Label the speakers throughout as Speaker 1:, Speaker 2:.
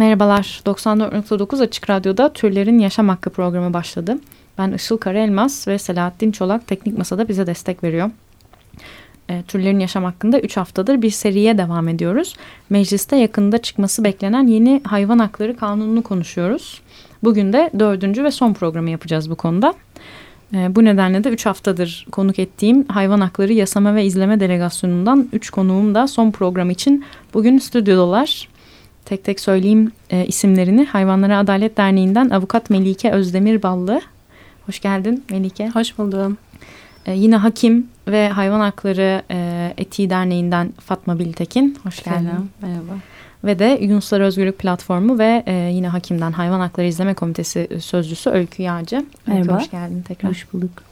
Speaker 1: Merhabalar, 94.9 Açık Radyo'da Türlerin Yaşam Hakkı programı başladı. Ben Işıl Karaelmaz ve Selahattin Çolak Teknik Masa'da bize destek veriyor. E, türlerin yaşam hakkında 3 haftadır bir seriye devam ediyoruz. Mecliste yakında çıkması beklenen yeni hayvan hakları kanununu konuşuyoruz. Bugün de dördüncü ve son programı yapacağız bu konuda. E, bu nedenle de 3 haftadır konuk ettiğim Hayvan Hakları Yasama ve İzleme Delegasyonu'ndan 3 konuğum da son program için bugün stüdyodalar. Tek tek söyleyeyim e, isimlerini. Hayvanlara Adalet Derneği'nden avukat Melike Özdemir Ballı. Hoş geldin Melike.
Speaker 2: Hoş buldum.
Speaker 1: E, yine hakim ve Hayvan Hakları e, Etiği Derneği'nden Fatma Biltekin. Hoş geldin.
Speaker 2: Selam, merhaba.
Speaker 1: Ve de Yunuslar Özgürlük Platformu ve e, yine hakimden Hayvan Hakları İzleme Komitesi Sözcüsü Öykü Yağcı.
Speaker 2: Merhaba.
Speaker 1: Öykü, hoş geldin tekrar.
Speaker 2: Hoş bulduk.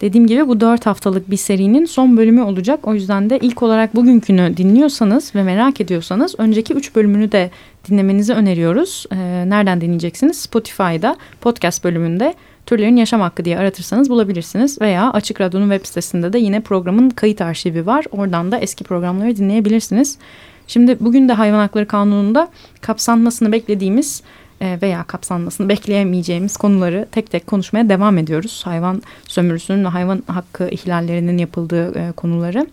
Speaker 1: Dediğim gibi bu dört haftalık bir serinin son bölümü olacak. O yüzden de ilk olarak bugünkünü dinliyorsanız ve merak ediyorsanız önceki üç bölümünü de dinlemenizi öneriyoruz. Ee, nereden dinleyeceksiniz? Spotify'da podcast bölümünde Türlerin Yaşam Hakkı diye aratırsanız bulabilirsiniz. Veya Açık Radyo'nun web sitesinde de yine programın kayıt arşivi var. Oradan da eski programları dinleyebilirsiniz. Şimdi bugün de hayvan hakları kanununda kapsanmasını beklediğimiz veya kapsanmasını bekleyemeyeceğimiz konuları tek tek konuşmaya devam ediyoruz. Hayvan sömürüsünün ve hayvan hakkı ihlallerinin yapıldığı e, konuları.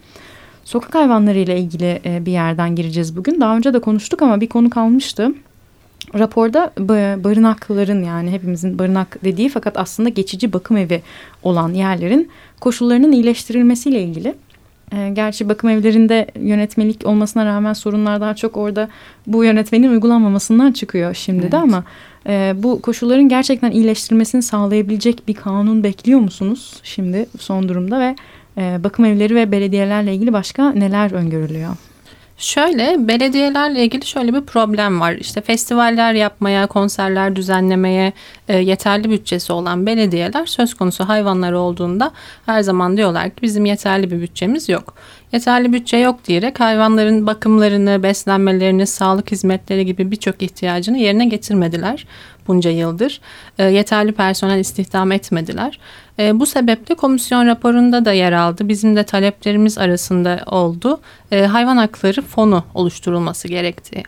Speaker 1: Sokak hayvanları ile ilgili e, bir yerden gireceğiz bugün. Daha önce de konuştuk ama bir konu kalmıştı. Raporda barınakların yani hepimizin barınak dediği fakat aslında geçici bakım evi olan yerlerin koşullarının iyileştirilmesiyle ilgili e, gerçi bakım evlerinde yönetmelik olmasına rağmen sorunlar daha çok orada bu yönetmenin uygulanmamasından çıkıyor şimdi evet. de ama e, bu koşulların gerçekten iyileştirilmesini sağlayabilecek bir kanun bekliyor musunuz şimdi son durumda ve e, bakım evleri ve belediyelerle ilgili başka neler öngörülüyor?
Speaker 2: Şöyle belediyelerle ilgili şöyle bir problem var. İşte festivaller yapmaya, konserler düzenlemeye e, yeterli bütçesi olan belediyeler söz konusu hayvanlar olduğunda her zaman diyorlar ki bizim yeterli bir bütçemiz yok. Yeterli bütçe yok diyerek hayvanların bakımlarını, beslenmelerini, sağlık hizmetleri gibi birçok ihtiyacını yerine getirmediler bunca yıldır. E, yeterli personel istihdam etmediler. E, bu sebeple komisyon raporunda da yer aldı. Bizim de taleplerimiz arasında oldu. E, hayvan hakları fonu oluşturulması gerektiği.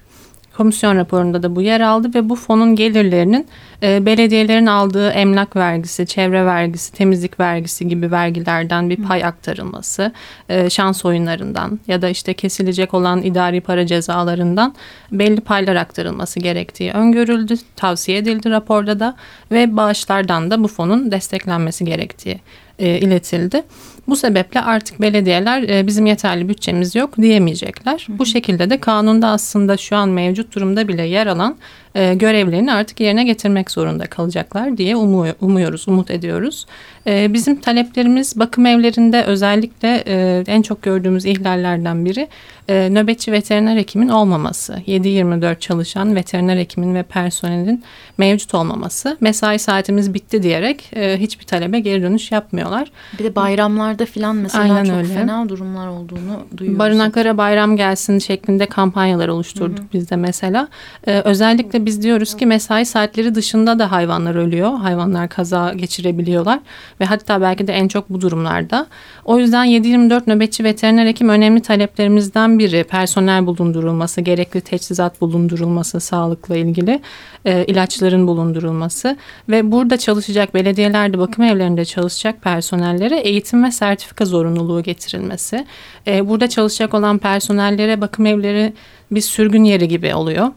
Speaker 2: Komisyon raporunda da bu yer aldı ve bu fonun gelirlerinin e, belediyelerin aldığı emlak vergisi, çevre vergisi, temizlik vergisi gibi vergilerden bir pay aktarılması, e, şans oyunlarından ya da işte kesilecek olan idari para cezalarından belli paylar aktarılması gerektiği öngörüldü, tavsiye edildi raporda da ve bağışlardan da bu fonun desteklenmesi gerektiği e, iletildi. Bu sebeple artık belediyeler e, bizim yeterli bütçemiz yok diyemeyecekler. Hı. Bu şekilde de kanunda aslında şu an mevcut durumda bile yer alan e, görevlerini artık yerine getirmek zorunda kalacaklar diye umuyor, umuyoruz, umut ediyoruz. E, bizim taleplerimiz bakım evlerinde özellikle e, en çok gördüğümüz ihlallerden biri e, nöbetçi veteriner hekimin olmaması. 7-24 çalışan veteriner hekimin ve personelin mevcut olmaması. Mesai saatimiz bitti diyerek e, hiçbir talebe geri dönüş yapmıyorlar.
Speaker 1: Bir de bayramlarda filan mesela Aynen çok öyle. fena durumlar olduğunu duyuyoruz.
Speaker 2: Barınaklara bayram gelsin şeklinde kampanyalar oluşturduk Hı-hı. biz de mesela. E, özellikle biz diyoruz ki mesai saatleri dışında da hayvanlar ölüyor. Hayvanlar kaza geçirebiliyorlar ve hatta belki de en çok bu durumlarda. O yüzden 7-24 nöbetçi veteriner hekim önemli taleplerimizden biri. Personel bulundurulması, gerekli teçhizat bulundurulması sağlıkla ilgili, e, ilaçların bulundurulması ve burada çalışacak belediyelerde bakım evlerinde çalışacak personellere eğitim ve sertifika zorunluluğu getirilmesi. E, burada çalışacak olan personellere bakım evleri bir sürgün yeri gibi oluyor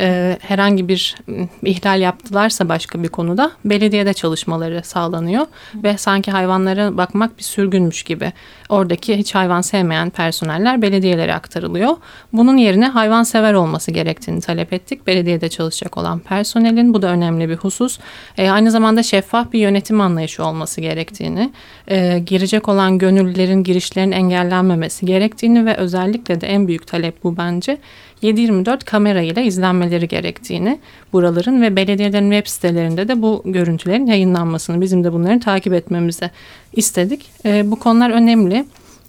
Speaker 2: e, herhangi bir ihlal yaptılarsa başka bir konuda belediyede çalışmaları sağlanıyor ve sanki hayvanlara bakmak bir sürgünmüş gibi oradaki hiç hayvan sevmeyen personeller belediyelere aktarılıyor. Bunun yerine hayvan sever olması gerektiğini talep ettik. Belediyede çalışacak olan personelin bu da önemli bir husus. E, aynı zamanda şeffaf bir yönetim anlayışı olması gerektiğini, e, girecek olan gönüllülerin girişlerin engellenmemesi gerektiğini ve özellikle de en büyük talep bu bence 7-24 kamera ile izlenmeleri gerektiğini, buraların ve belediyelerin web sitelerinde de bu görüntülerin yayınlanmasını, bizim de bunları takip etmemizi istedik. E, bu konular önemli.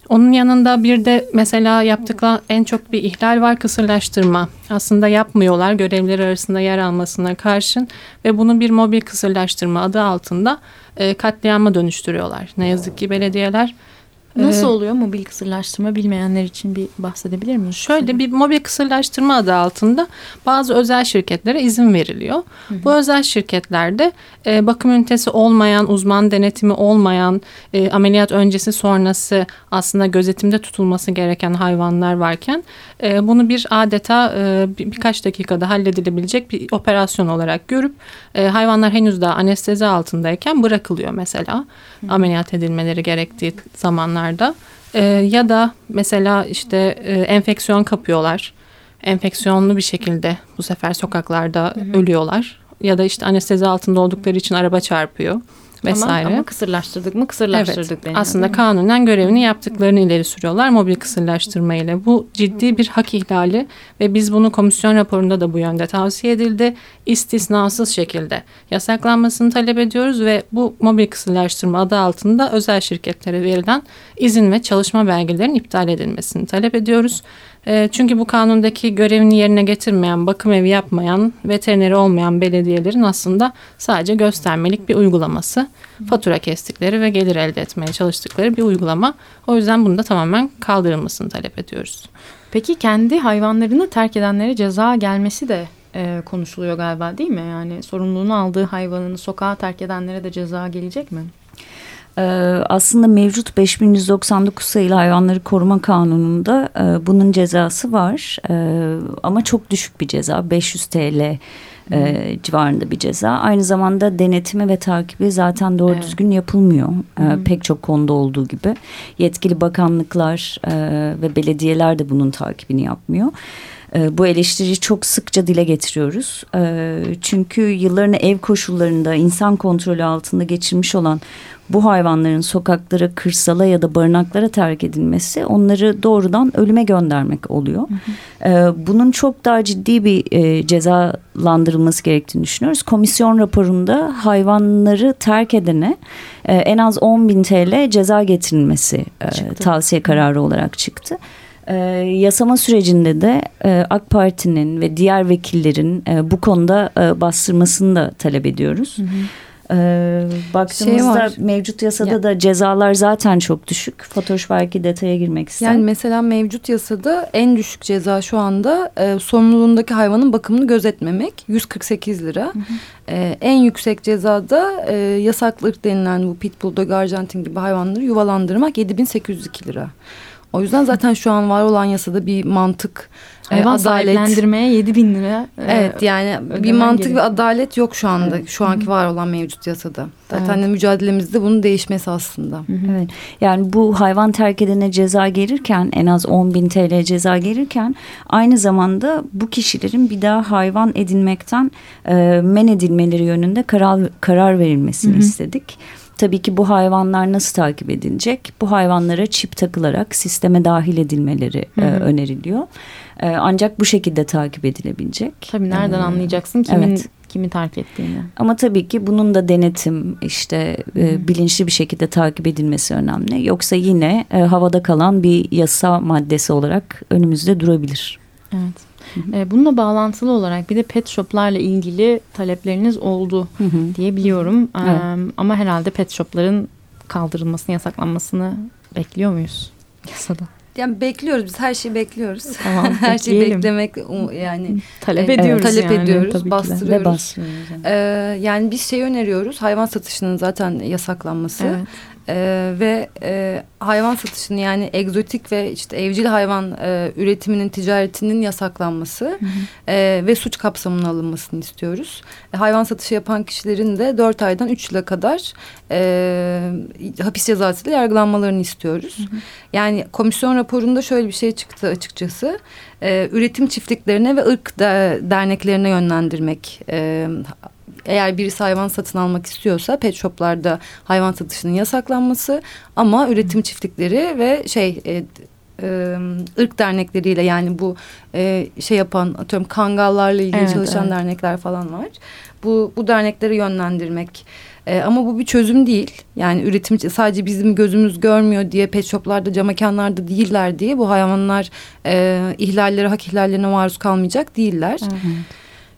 Speaker 2: Onun yanında bir de mesela yaptıkları en çok bir ihlal var kısırlaştırma. Aslında yapmıyorlar görevleri arasında yer almasına karşın ve bunu bir mobil kısırlaştırma adı altında e, katliama dönüştürüyorlar. Ne yazık ki belediyeler
Speaker 1: Nasıl oluyor mobil kısırlaştırma bilmeyenler için bir bahsedebilir miyiz?
Speaker 2: Şöyle bir mobil kısırlaştırma adı altında bazı özel şirketlere izin veriliyor. Hı hı. Bu özel şirketlerde e, bakım ünitesi olmayan, uzman denetimi olmayan, e, ameliyat öncesi sonrası aslında gözetimde tutulması gereken hayvanlar varken e, bunu bir adeta e, bir, birkaç dakikada halledilebilecek bir operasyon olarak görüp e, hayvanlar henüz daha anestezi altındayken bırakılıyor mesela hı hı. ameliyat edilmeleri gerektiği zamanlarda. E, ya da mesela işte e, enfeksiyon kapıyorlar. Enfeksiyonlu bir şekilde bu sefer sokaklarda hı hı. ölüyorlar. Ya da işte anestezi altında oldukları için araba çarpıyor vesaire.
Speaker 1: Ama, ama kısırlaştırdık mı kısırlaştırdık evet,
Speaker 2: deniyor. Aslında kanunen görevini yaptıklarını ileri sürüyorlar mobil kısırlaştırma ile. Bu ciddi bir hak ihlali ve biz bunu komisyon raporunda da bu yönde tavsiye edildi. İstisnasız şekilde yasaklanmasını talep ediyoruz ve bu mobil kısırlaştırma adı altında özel şirketlere verilen izin ve çalışma belgelerinin iptal edilmesini talep ediyoruz. E, çünkü bu kanundaki görevini yerine getirmeyen, bakım evi yapmayan, veterineri olmayan belediyelerin aslında sadece göstermelik bir uygulaması. Fatura kestikleri ve gelir elde etmeye çalıştıkları bir uygulama. O yüzden bunu da tamamen kaldırılmasını talep ediyoruz.
Speaker 1: Peki kendi hayvanlarını terk edenlere ceza gelmesi de e, konuşuluyor galiba değil mi? Yani sorumluluğunu aldığı hayvanını sokağa terk edenlere de ceza gelecek mi?
Speaker 3: Ee, aslında mevcut 5199 sayılı hayvanları koruma kanununda e, bunun cezası var e, ama çok düşük bir ceza 500 TL e, civarında bir ceza. Aynı zamanda denetimi ve takibi zaten doğru evet. düzgün yapılmıyor. E, pek çok konuda olduğu gibi. Yetkili bakanlıklar e, ve belediyeler de bunun takibini yapmıyor. E, bu eleştiriyi çok sıkça dile getiriyoruz. E, çünkü yıllarını ev koşullarında insan kontrolü altında geçirmiş olan bu hayvanların sokaklara, kırsala ya da barınaklara terk edilmesi onları doğrudan ölüme göndermek oluyor. Hı hı. Ee, bunun çok daha ciddi bir e, cezalandırılması gerektiğini düşünüyoruz. Komisyon raporunda hayvanları terk edene e, en az 10 bin TL ceza getirilmesi e, tavsiye kararı olarak çıktı. E, yasama sürecinde de e, AK Parti'nin ve diğer vekillerin e, bu konuda e, bastırmasını da talep ediyoruz. Hı hı. Ee, baktığımızda şey mevcut yasada ya. da cezalar zaten çok düşük. Fatoş belki detaya girmek ister.
Speaker 4: Yani mesela mevcut yasada en düşük ceza şu anda e, sorumluluğundaki hayvanın bakımını gözetmemek 148 lira. Hı hı. E, en yüksek cezada e, yasaklık denilen bu pitbull, dog, arjantin gibi hayvanları yuvalandırmak 7802 lira. O yüzden zaten şu an var olan yasada bir mantık
Speaker 1: Hayvan adalet. sahiplendirmeye 7 bin lira.
Speaker 4: E, evet yani bir mantık gerekiyor. ve adalet yok şu anda. Evet. Şu anki var olan mevcut yasada. Zaten evet. de mücadelemizde bunun değişmesi aslında.
Speaker 3: Evet. Yani bu hayvan terk edene ceza gelirken en az 10 bin TL ceza gelirken aynı zamanda bu kişilerin bir daha hayvan edinmekten e, men edilmeleri yönünde karar, karar verilmesini Hı -hı. istedik. Tabii ki bu hayvanlar nasıl takip edilecek? Bu hayvanlara çip takılarak sisteme dahil edilmeleri E, öneriliyor. E, ancak bu şekilde takip edilebilecek.
Speaker 1: Tabii nereden ee, anlayacaksın kimin evet. kimi terk ettiğini.
Speaker 3: Ama tabii ki bunun da denetim işte e, bilinçli bir şekilde takip edilmesi önemli. Yoksa yine e, havada kalan bir yasa maddesi olarak önümüzde durabilir.
Speaker 1: Evet. E, bununla bağlantılı olarak bir de pet shoplarla ilgili talepleriniz oldu hı hı. diye biliyorum. E, evet. Ama herhalde pet shopların kaldırılmasını, yasaklanmasını bekliyor muyuz yasada?
Speaker 4: Yani bekliyoruz biz her şeyi bekliyoruz. Tamam, her şeyi beklemek yani
Speaker 1: talep e, ediyoruz.
Speaker 4: Talep
Speaker 1: yani,
Speaker 4: ediyoruz, bastırıyoruz. Ve bastırıyoruz. Yani. Ee, yani biz şey öneriyoruz. Hayvan satışının zaten yasaklanması. Evet. Ee, ve e, hayvan satışını yani egzotik ve işte evcil hayvan e, üretiminin ticaretinin yasaklanması hı hı. E, ve suç kapsamına alınmasını istiyoruz. E, hayvan satışı yapan kişilerin de dört aydan üç yıla kadar e, hapis cezasıyla yargılanmalarını istiyoruz. Hı hı. Yani komisyon raporunda şöyle bir şey çıktı açıkçası. E, üretim çiftliklerine ve ırk de, derneklerine yönlendirmek e, eğer birisi hayvan satın almak istiyorsa pet shoplarda hayvan satışının yasaklanması ama üretim çiftlikleri ve şey e, e, ırk dernekleriyle yani bu e, şey yapan atıyorum kangallarla ilgili evet, çalışan evet. dernekler falan var. Bu bu dernekleri yönlendirmek e, ama bu bir çözüm değil. Yani üretim sadece bizim gözümüz görmüyor diye pet shoplarda, cam mekanlarda değiller diye bu hayvanlar e, ihlallere, hak ihlallerine maruz kalmayacak değiller. Hı.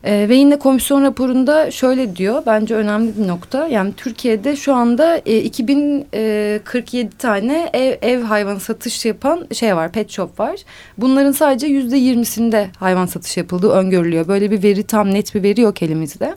Speaker 4: E, ve yine komisyon raporunda şöyle diyor bence önemli bir nokta. Yani Türkiye'de şu anda e, 2047 tane ev, ev hayvan satış yapan şey var pet shop var. Bunların sadece yüzde yirmisinde hayvan satışı yapıldığı öngörülüyor. Böyle bir veri tam net bir veri yok elimizde.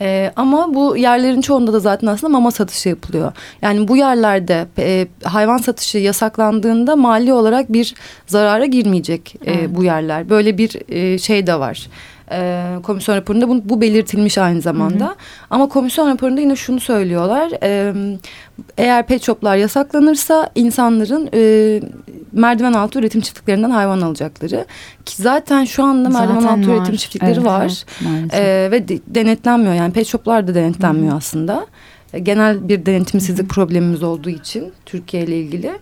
Speaker 4: Ee, ama bu yerlerin çoğunda da zaten aslında mama satışı yapılıyor. Yani bu yerlerde e, hayvan satışı yasaklandığında mali olarak bir zarara girmeyecek e, bu yerler. Böyle bir e, şey de var e, komisyon raporunda bu, bu belirtilmiş aynı zamanda. Hı hı. Ama komisyon raporunda yine şunu söylüyorlar. E, eğer pet shoplar yasaklanırsa insanların e, merdiven altı üretim çiftliklerinden hayvan alacakları. Ki zaten şu anda zaten merdiven altı var. üretim çiftlikleri evet, var. Evet, e, ve de, denetlenmiyor yani pet shoplar da denetlenmiyor hı hı. aslında. Genel bir denetimsizlik hı hı. problemimiz olduğu için Türkiye ile ilgili.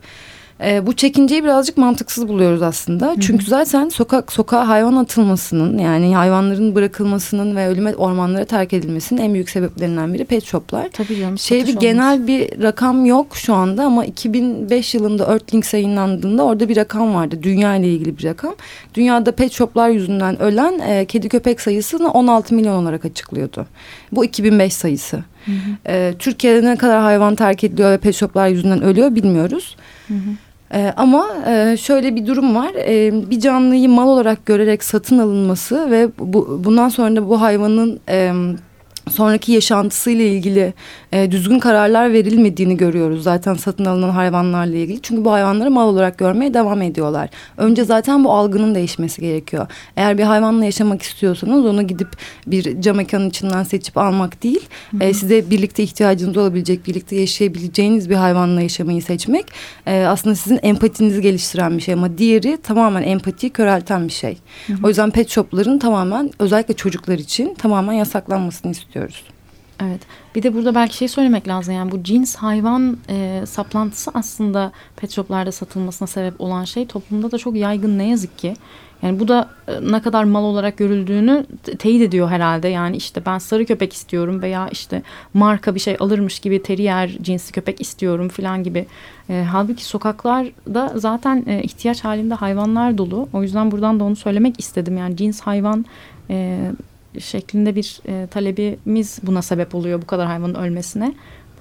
Speaker 4: E, bu çekinceyi birazcık mantıksız buluyoruz aslında. Hı -hı. Çünkü zaten sokak sokağa hayvan atılmasının yani hayvanların bırakılmasının ve ölüme ormanlara terk edilmesinin en büyük sebeplerinden biri pet shoplar.
Speaker 1: Tabii canım.
Speaker 4: Şeyde genel bir rakam yok şu anda ama 2005 yılında Earthlings yayınlandığında orada bir rakam vardı. Dünya ile ilgili bir rakam. Dünyada pet shoplar yüzünden ölen e, kedi köpek sayısını 16 milyon olarak açıklıyordu. Bu 2005 sayısı. Hı hı. E, Türkiye'de ne kadar hayvan terk ediliyor ve pet shoplar yüzünden ölüyor bilmiyoruz. Hı hı. Ee, ama e, şöyle bir durum var. E, bir canlıyı mal olarak görerek satın alınması ve bu, bundan sonra da bu hayvanın... E, sonraki yaşantısıyla ilgili e, düzgün kararlar verilmediğini görüyoruz zaten satın alınan hayvanlarla ilgili. Çünkü bu hayvanları mal olarak görmeye devam ediyorlar. Önce zaten bu algının değişmesi gerekiyor. Eğer bir hayvanla yaşamak istiyorsanız onu gidip bir cam mekanın içinden seçip almak değil. E, size birlikte ihtiyacınız olabilecek, birlikte yaşayabileceğiniz bir hayvanla yaşamayı seçmek e, aslında sizin empatinizi geliştiren bir şey. Ama diğeri tamamen empatiyi körelten bir şey. Hı hı. O yüzden pet shopların tamamen özellikle çocuklar için tamamen yasaklanmasını istiyoruz istiyoruz.
Speaker 1: Evet. Bir de burada belki şey söylemek lazım. Yani bu cins hayvan e, saplantısı aslında pet shoplarda satılmasına sebep olan şey toplumda da çok yaygın ne yazık ki. Yani bu da e, ne kadar mal olarak görüldüğünü teyit ediyor herhalde. Yani işte ben sarı köpek istiyorum veya işte marka bir şey alırmış gibi teriyer cinsi köpek istiyorum falan gibi. E, halbuki sokaklarda zaten e, ihtiyaç halinde hayvanlar dolu. O yüzden buradan da onu söylemek istedim. Yani cins hayvan e, şeklinde bir e, talebimiz buna sebep oluyor bu kadar hayvanın ölmesine.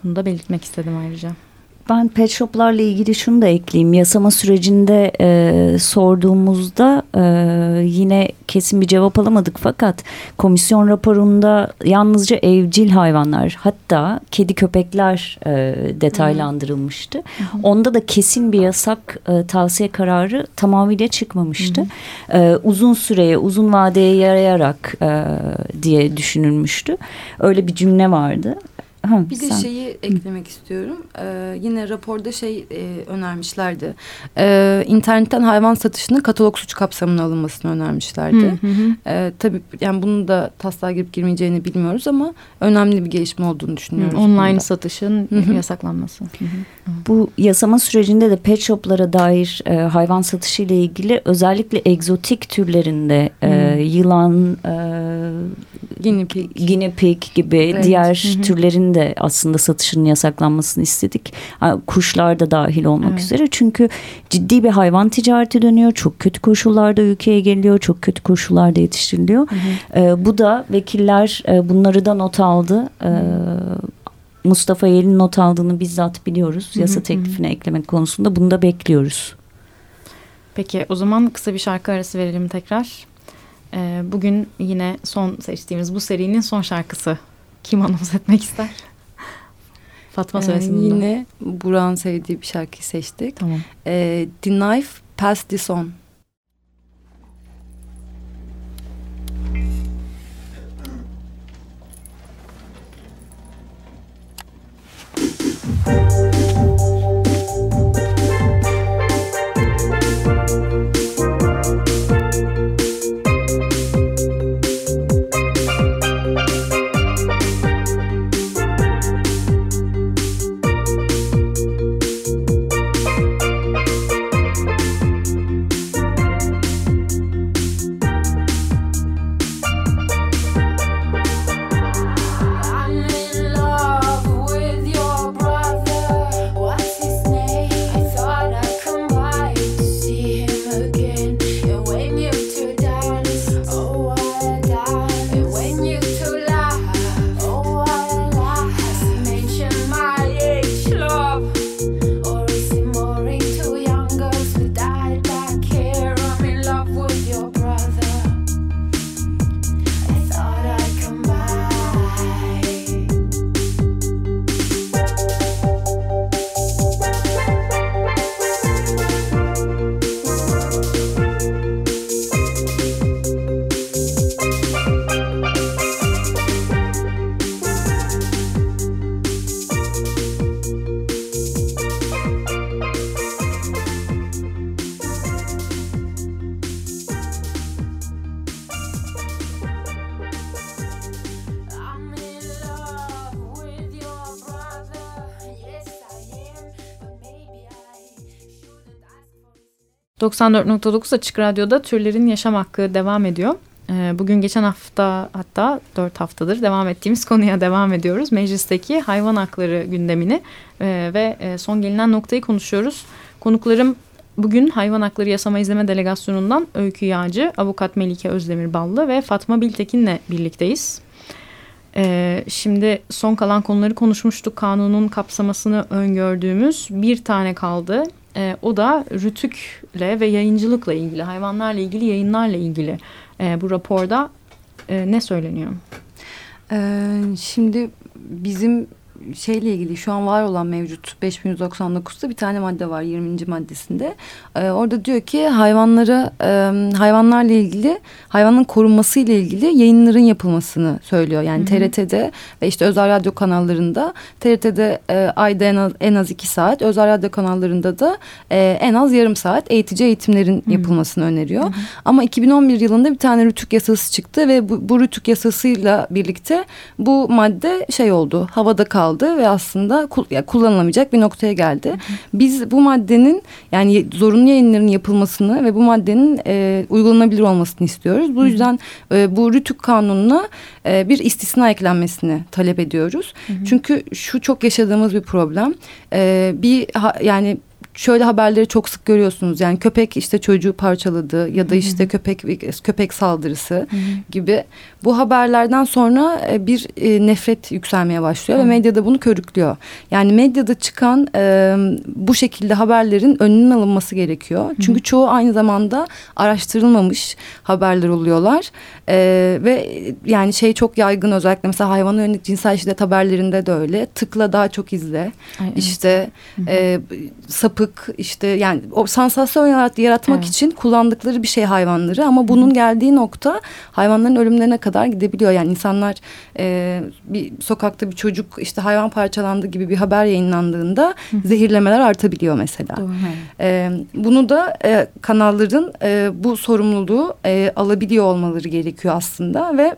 Speaker 1: Bunu da belirtmek istedim ayrıca.
Speaker 3: Ben pet shoplarla ilgili şunu da ekleyeyim. Yasama sürecinde e, sorduğumuzda e, yine kesin bir cevap alamadık fakat komisyon raporunda yalnızca evcil hayvanlar hatta kedi köpekler e, detaylandırılmıştı. Hı hı. Onda da kesin bir yasak e, tavsiye kararı tamamıyla çıkmamıştı. Hı hı. E, uzun süreye uzun vadeye yarayarak e, diye düşünülmüştü. Öyle bir cümle vardı.
Speaker 4: Ha, bir sen. de şeyi eklemek Hı. istiyorum. Ee, yine raporda şey e, önermişlerdi. Ee, internetten hayvan satışının katalog suç kapsamına alınmasını önermişlerdi. Hı hı. Ee, tabii yani bunun da taslağa girip girmeyeceğini bilmiyoruz ama önemli bir gelişme olduğunu düşünüyoruz.
Speaker 1: Hı, online bunda. satışın hı hı. yasaklanması. Hı hı.
Speaker 3: Bu yasama sürecinde de pet shoplara dair e, hayvan satışı ile ilgili özellikle egzotik türlerinde e, yılan, e,
Speaker 4: guinea pig,
Speaker 3: guinea pig gibi evet. diğer hı hı. türlerin de aslında satışının yasaklanmasını istedik. Kuşlar da dahil olmak evet. üzere. Çünkü ciddi bir hayvan ticareti dönüyor. Çok kötü koşullarda ülkeye geliyor. Çok kötü koşullarda yetiştiriliyor. Hı hı. E, bu da vekiller e, bunları da not aldı. E, Mustafa Yel'in not aldığını bizzat biliyoruz. Yasa hı hı. teklifine eklemek konusunda bunu da bekliyoruz.
Speaker 1: Peki o zaman kısa bir şarkı arası verelim tekrar. Ee, bugün yine son seçtiğimiz bu serinin son şarkısı kim anımsatmak ister? Fatma ee, söylesin
Speaker 4: ee, Yine Burak'ın sevdiği bir şarkıyı seçtik. Tamam. Ee, The Knife Pass This On.
Speaker 1: 94.9 Açık Radyo'da Türlerin Yaşam Hakkı devam ediyor. Ee, bugün geçen hafta hatta dört haftadır devam ettiğimiz konuya devam ediyoruz. Meclisteki hayvan hakları gündemini e, ve e, son gelinen noktayı konuşuyoruz. Konuklarım bugün Hayvan Hakları Yasama İzleme Delegasyonu'ndan Öykü Yağcı, Avukat Melike Özdemir Ballı ve Fatma Biltekin'le birlikteyiz. Ee, şimdi son kalan konuları konuşmuştuk. Kanunun kapsamasını öngördüğümüz bir tane kaldı. Ee, o da rütükle ve yayıncılıkla ilgili, hayvanlarla ilgili yayınlarla ilgili e, bu raporda e, ne söyleniyor?
Speaker 4: Ee, şimdi bizim şeyle ilgili şu an var olan mevcut 5199'da bir tane madde var 20. maddesinde. Ee, orada diyor ki hayvanlara e, hayvanlarla ilgili hayvanın korunması ile ilgili yayınların yapılmasını söylüyor. Yani Hı -hı. TRT'de ve işte özel radyo kanallarında TRT'de e, ayda en az, en az iki saat özel radyo kanallarında da e, en az yarım saat eğitici eğitimlerin Hı -hı. yapılmasını öneriyor. Hı -hı. Ama 2011 yılında bir tane rütük yasası çıktı ve bu, bu rütük yasasıyla birlikte bu madde şey oldu havada kaldı kaldı ve aslında kullanılamayacak bir noktaya geldi. Biz bu maddenin yani zorunlu yayınların yapılmasını ve bu maddenin e, uygulanabilir olmasını istiyoruz. Bu yüzden e, bu Rütük Kanunu'na e, bir istisna eklenmesini talep ediyoruz. Çünkü şu çok yaşadığımız bir problem. E, bir ha, yani şöyle haberleri çok sık görüyorsunuz. Yani köpek işte çocuğu parçaladı ya da işte köpek köpek saldırısı gibi. Bu haberlerden sonra e, bir e, nefret yükselmeye başlıyor ve medyada bunu körüklüyor. Yani medyada çıkan e, bu şekilde haberlerin önünün alınması gerekiyor. Çünkü çoğu aynı zamanda araştırılmamış haberler oluyorlar. ve yani şey çok yaygın özellikle mesela hayvana yönelik cinsel şiddet haberlerinde de öyle. Tıkla daha çok izle. Ay, işte e, sapık işte yani o sansasyon yarat, yaratmak evet. için kullandıkları bir şey hayvanları ama bunun geldiği nokta hayvanların ölümlerine kadar gidebiliyor. Yani insanlar e, bir sokakta bir çocuk işte hayvan parçalandı gibi bir haber yayınlandığında Hı. zehirlemeler artabiliyor mesela. Doğru. E, bunu da e, kanalların e, bu sorumluluğu e, alabiliyor olmaları gerekiyor aslında ve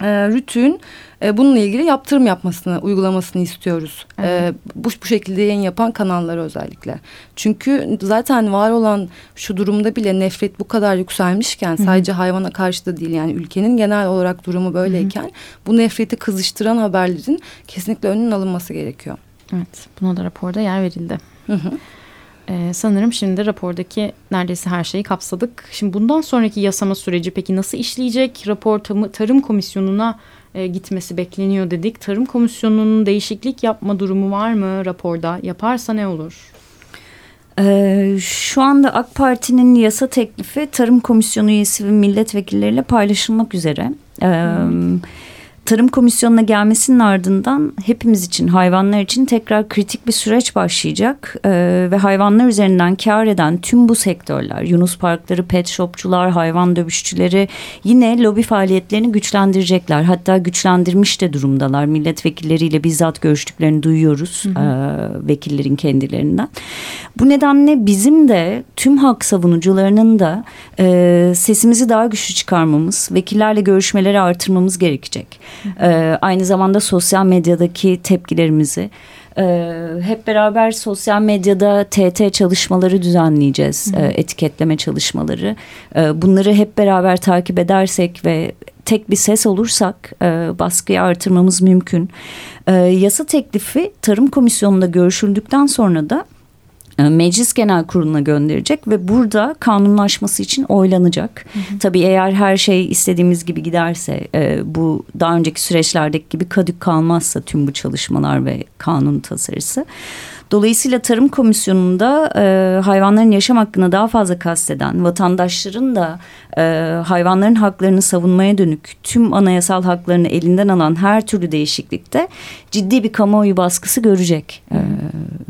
Speaker 4: e, Rütün e, bununla ilgili yaptırım yapmasını, uygulamasını istiyoruz. E, evet. E, bu, bu şekilde yayın yapan kanallar özellikle. Çünkü zaten var olan şu durumda bile nefret bu kadar yükselmişken Hı -hı. sadece hayvana karşı da değil yani ülkenin genel olarak durumu böyleyken Hı -hı. bu nefreti kızıştıran haberlerin kesinlikle önünün alınması gerekiyor.
Speaker 1: Evet, buna da raporda yer verildi. Hı hı. Ee, sanırım şimdi rapordaki neredeyse her şeyi kapsadık. Şimdi bundan sonraki yasama süreci peki nasıl işleyecek? Rapor Tarım Komisyonu'na e, gitmesi bekleniyor dedik. Tarım Komisyonu'nun değişiklik yapma durumu var mı raporda? Yaparsa ne olur?
Speaker 3: Ee, şu anda AK Parti'nin yasa teklifi Tarım Komisyonu üyesi ve milletvekilleriyle paylaşılmak üzere. Ee, hmm. Tarım Komisyonu'na gelmesinin ardından hepimiz için, hayvanlar için tekrar kritik bir süreç başlayacak. Ee, ve hayvanlar üzerinden kar eden tüm bu sektörler, Yunus Parkları, pet shopçular, hayvan dövüşçüleri yine lobi faaliyetlerini güçlendirecekler. Hatta güçlendirmiş de durumdalar. Milletvekilleriyle bizzat görüştüklerini duyuyoruz hı hı. E, vekillerin kendilerinden. Bu nedenle bizim de tüm hak savunucularının da e, sesimizi daha güçlü çıkarmamız, vekillerle görüşmeleri artırmamız gerekecek. E, aynı zamanda sosyal medyadaki tepkilerimizi e, hep beraber sosyal medyada TT çalışmaları düzenleyeceğiz. E, etiketleme çalışmaları. Bunları hep beraber takip edersek ve tek bir ses olursak e, baskıyı artırmamız mümkün. E, yasa teklifi Tarım Komisyonu'nda görüşüldükten sonra da Meclis Genel Kurulu'na gönderecek ve burada kanunlaşması için oylanacak. Hı hı. Tabii eğer her şey istediğimiz gibi giderse e, bu daha önceki süreçlerdeki gibi kadük kalmazsa tüm bu çalışmalar ve kanun tasarısı. Dolayısıyla Tarım Komisyonu'nda e, hayvanların yaşam hakkını daha fazla kasteden vatandaşların da e, hayvanların haklarını savunmaya dönük tüm anayasal haklarını elinden alan her türlü değişiklikte ciddi bir kamuoyu baskısı görecek e,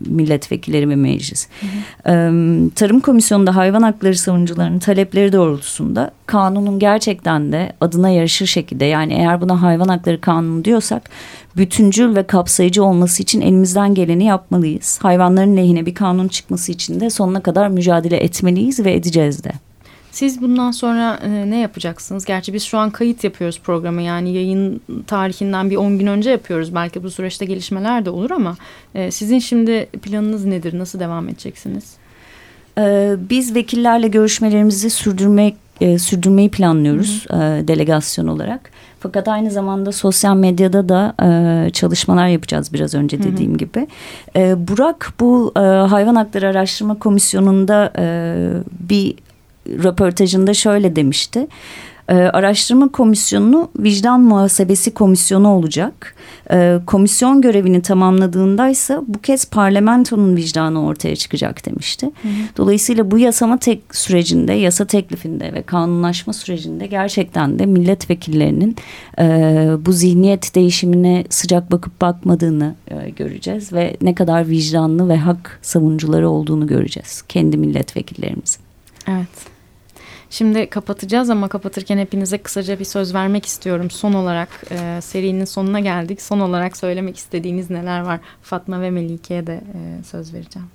Speaker 3: milletvekilleri ve meclis. Hı hı. E, Tarım Komisyonu'nda hayvan hakları savunucularının talepleri doğrultusunda kanunun gerçekten de adına yarışır şekilde yani eğer buna hayvan hakları kanunu diyorsak bütüncül ve kapsayıcı olması için elimizden geleni yapmalıyız. Hayvanların lehine bir kanun çıkması için de sonuna kadar mücadele etmeliyiz ve edeceğiz de.
Speaker 1: Siz bundan sonra e, ne yapacaksınız? Gerçi biz şu an kayıt yapıyoruz programı yani yayın tarihinden bir 10 gün önce yapıyoruz. Belki bu süreçte gelişmeler de olur ama e, sizin şimdi planınız nedir? Nasıl devam edeceksiniz?
Speaker 3: E, biz vekillerle görüşmelerimizi sürdürmek e, sürdürmeyi planlıyoruz hı hı. E, delegasyon olarak. Fakat aynı zamanda sosyal medyada da e, çalışmalar yapacağız biraz önce dediğim hı hı. gibi. E, Burak bu e, Hayvan Hakları Araştırma Komisyonu'nda e, bir röportajında şöyle demişti. E, araştırma komisyonu vicdan muhasebesi komisyonu olacak. E, komisyon görevini tamamladığındaysa bu kez parlamentonun vicdanı ortaya çıkacak demişti. Hı hı. Dolayısıyla bu yasama tek sürecinde, yasa teklifinde ve kanunlaşma sürecinde gerçekten de milletvekillerinin e, bu zihniyet değişimine sıcak bakıp bakmadığını e, göreceğiz ve ne kadar vicdanlı ve hak savunucuları olduğunu göreceğiz kendi milletvekillerimizin.
Speaker 1: Evet. Şimdi kapatacağız ama kapatırken hepinize kısaca bir söz vermek istiyorum. Son olarak e, serinin sonuna geldik. Son olarak söylemek istediğiniz neler var? Fatma ve Melike'ye de e, söz vereceğim.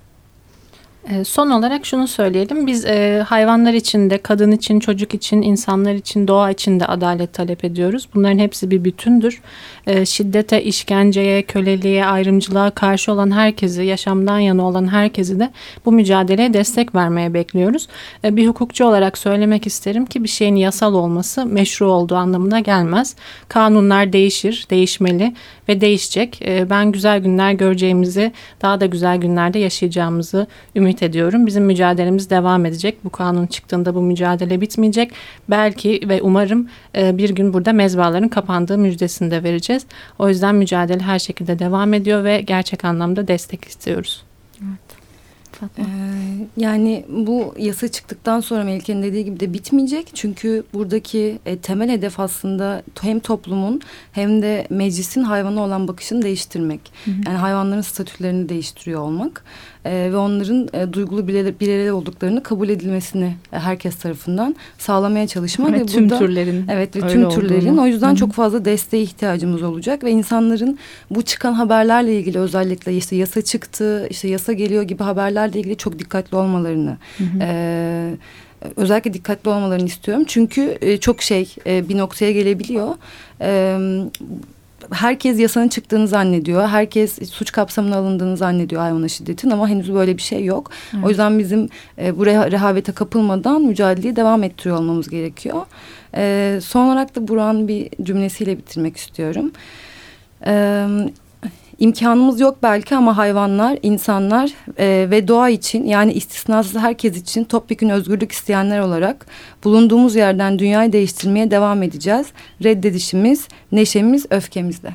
Speaker 2: E, son olarak şunu söyleyelim. Biz e, hayvanlar için de, kadın için, çocuk için, insanlar için, doğa için de adalet talep ediyoruz. Bunların hepsi bir bütündür. E, şiddete, işkenceye, köleliğe, ayrımcılığa karşı olan herkesi, yaşamdan yana olan herkesi de bu mücadeleye destek vermeye bekliyoruz. E, bir hukukçu olarak söylemek isterim ki bir şeyin yasal olması meşru olduğu anlamına gelmez. Kanunlar değişir, değişmeli ve değişecek. E, ben güzel günler göreceğimizi, daha da güzel günlerde yaşayacağımızı ümit ediyorum. Bizim mücadelemiz devam edecek. Bu kanun çıktığında bu mücadele bitmeyecek. Belki ve umarım e, bir gün burada mezbaların kapandığı müjdesini de vereceğiz. O yüzden mücadele her şekilde devam ediyor ve gerçek anlamda destek istiyoruz. Evet.
Speaker 4: Fatma? Ee, yani bu yasa çıktıktan sonra Melike'nin dediği gibi de bitmeyecek. Çünkü buradaki e, temel hedef aslında hem toplumun hem de meclisin hayvana olan bakışını değiştirmek. Hı hı. Yani hayvanların statülerini değiştiriyor olmak e, ve onların e, duygulu bireyler, olduklarını kabul edilmesini e, herkes tarafından sağlamaya çalışmak.
Speaker 1: Ve, ve tüm burada, türlerin.
Speaker 4: Evet ve tüm türlerin. Olduğunu. O yüzden Hı -hı. çok fazla desteğe ihtiyacımız olacak ve insanların bu çıkan haberlerle ilgili özellikle işte yasa çıktı, işte yasa geliyor gibi haberlerle ilgili çok dikkatli olmalarını Hı -hı. E, özellikle dikkatli olmalarını istiyorum. Çünkü e, çok şey e, bir noktaya gelebiliyor. E, herkes yasanın çıktığını zannediyor. Herkes suç kapsamına alındığını zannediyor hayvana şiddetin ama henüz böyle bir şey yok. Evet. O yüzden bizim e, bu rehavete kapılmadan mücadeleyi devam ettiriyor olmamız gerekiyor. E, son olarak da Burak'ın bir cümlesiyle bitirmek istiyorum. E, imkanımız yok belki ama hayvanlar, insanlar e, ve doğa için yani istisnasız herkes için topyekun özgürlük isteyenler olarak bulunduğumuz yerden dünyayı değiştirmeye devam edeceğiz. Reddedişimiz, neşemiz, öfkemizle.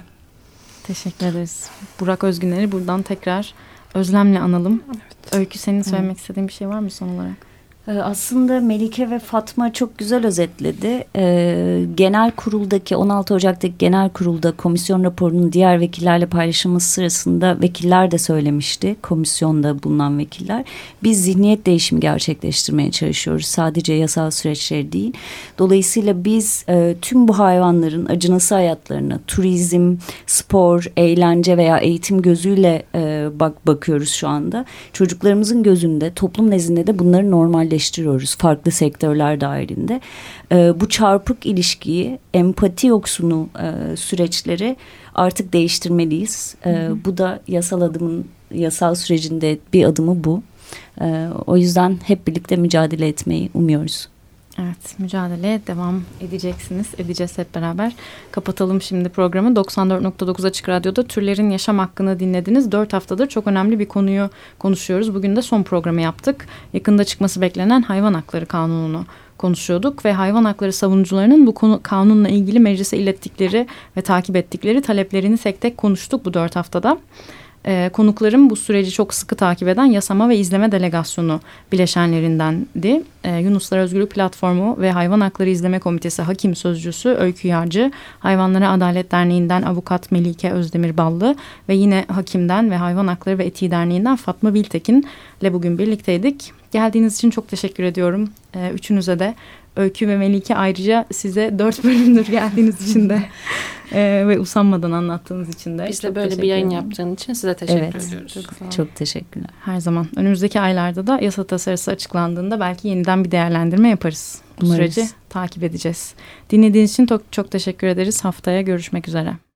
Speaker 1: Teşekkür ederiz. Burak Özgüner'i buradan tekrar özlemle analım. Evet. Öykü senin söylemek evet. istediğin bir şey var mı son olarak?
Speaker 3: Ee, aslında Melike ve Fatma çok güzel özetledi. Ee, genel kuruldaki 16 Ocak'taki genel kurulda komisyon raporunun diğer vekillerle paylaşılması sırasında vekiller de söylemişti. Komisyonda bulunan vekiller. Biz zihniyet değişimi gerçekleştirmeye çalışıyoruz. Sadece yasal süreçleri değil. Dolayısıyla biz e, tüm bu hayvanların acınası hayatlarını turizm, spor, eğlence veya eğitim gözüyle e, bak bakıyoruz şu anda. Çocuklarımızın gözünde toplum nezdinde de bunları normalleştiriyoruz gerçekleştiriyoruz farklı sektörler dahilinde. E, bu çarpık ilişkiyi, empati yoksunu e, süreçleri artık değiştirmeliyiz. E, Bu da yasal adımın, yasal sürecinde bir adımı bu. E, o yüzden hep birlikte mücadele etmeyi umuyoruz.
Speaker 1: Evet mücadeleye devam edeceksiniz. Edeceğiz hep beraber. Kapatalım şimdi programı. 94.9 Açık Radyo'da türlerin yaşam hakkını dinlediniz. Dört haftadır çok önemli bir konuyu konuşuyoruz. Bugün de son programı yaptık. Yakında çıkması beklenen hayvan hakları kanununu konuşuyorduk ve hayvan hakları savunucularının bu konu kanunla ilgili meclise ilettikleri ve takip ettikleri taleplerini tek tek konuştuk bu dört haftada. E, konuklarım bu süreci çok sıkı takip eden Yasama ve İzleme Delegasyonu bileşenlerindendi. E, Yunuslar Özgürlük Platformu ve Hayvan Hakları İzleme Komitesi Hakim Sözcüsü Öykü Yarcı, Hayvanlara Adalet Derneği'nden Avukat Melike Özdemir Ballı ve yine Hakim'den ve Hayvan Hakları ve Etiği Derneği'nden Fatma Biltekin ile bugün birlikteydik. Geldiğiniz için çok teşekkür ediyorum. E, üçünüze de Öykü ve Melike ayrıca size dört bölümdür geldiğiniz için de e, ve usanmadan anlattığınız için de.
Speaker 2: Biz de böyle bir yayın yaptığın için size teşekkür evet, ediyoruz.
Speaker 3: Çok, çok teşekkürler.
Speaker 1: Her zaman. Önümüzdeki aylarda da yasa tasarısı açıklandığında belki yeniden bir değerlendirme yaparız. Bu Umarız. süreci takip edeceğiz. Dinlediğiniz için çok, çok teşekkür ederiz. Haftaya görüşmek üzere.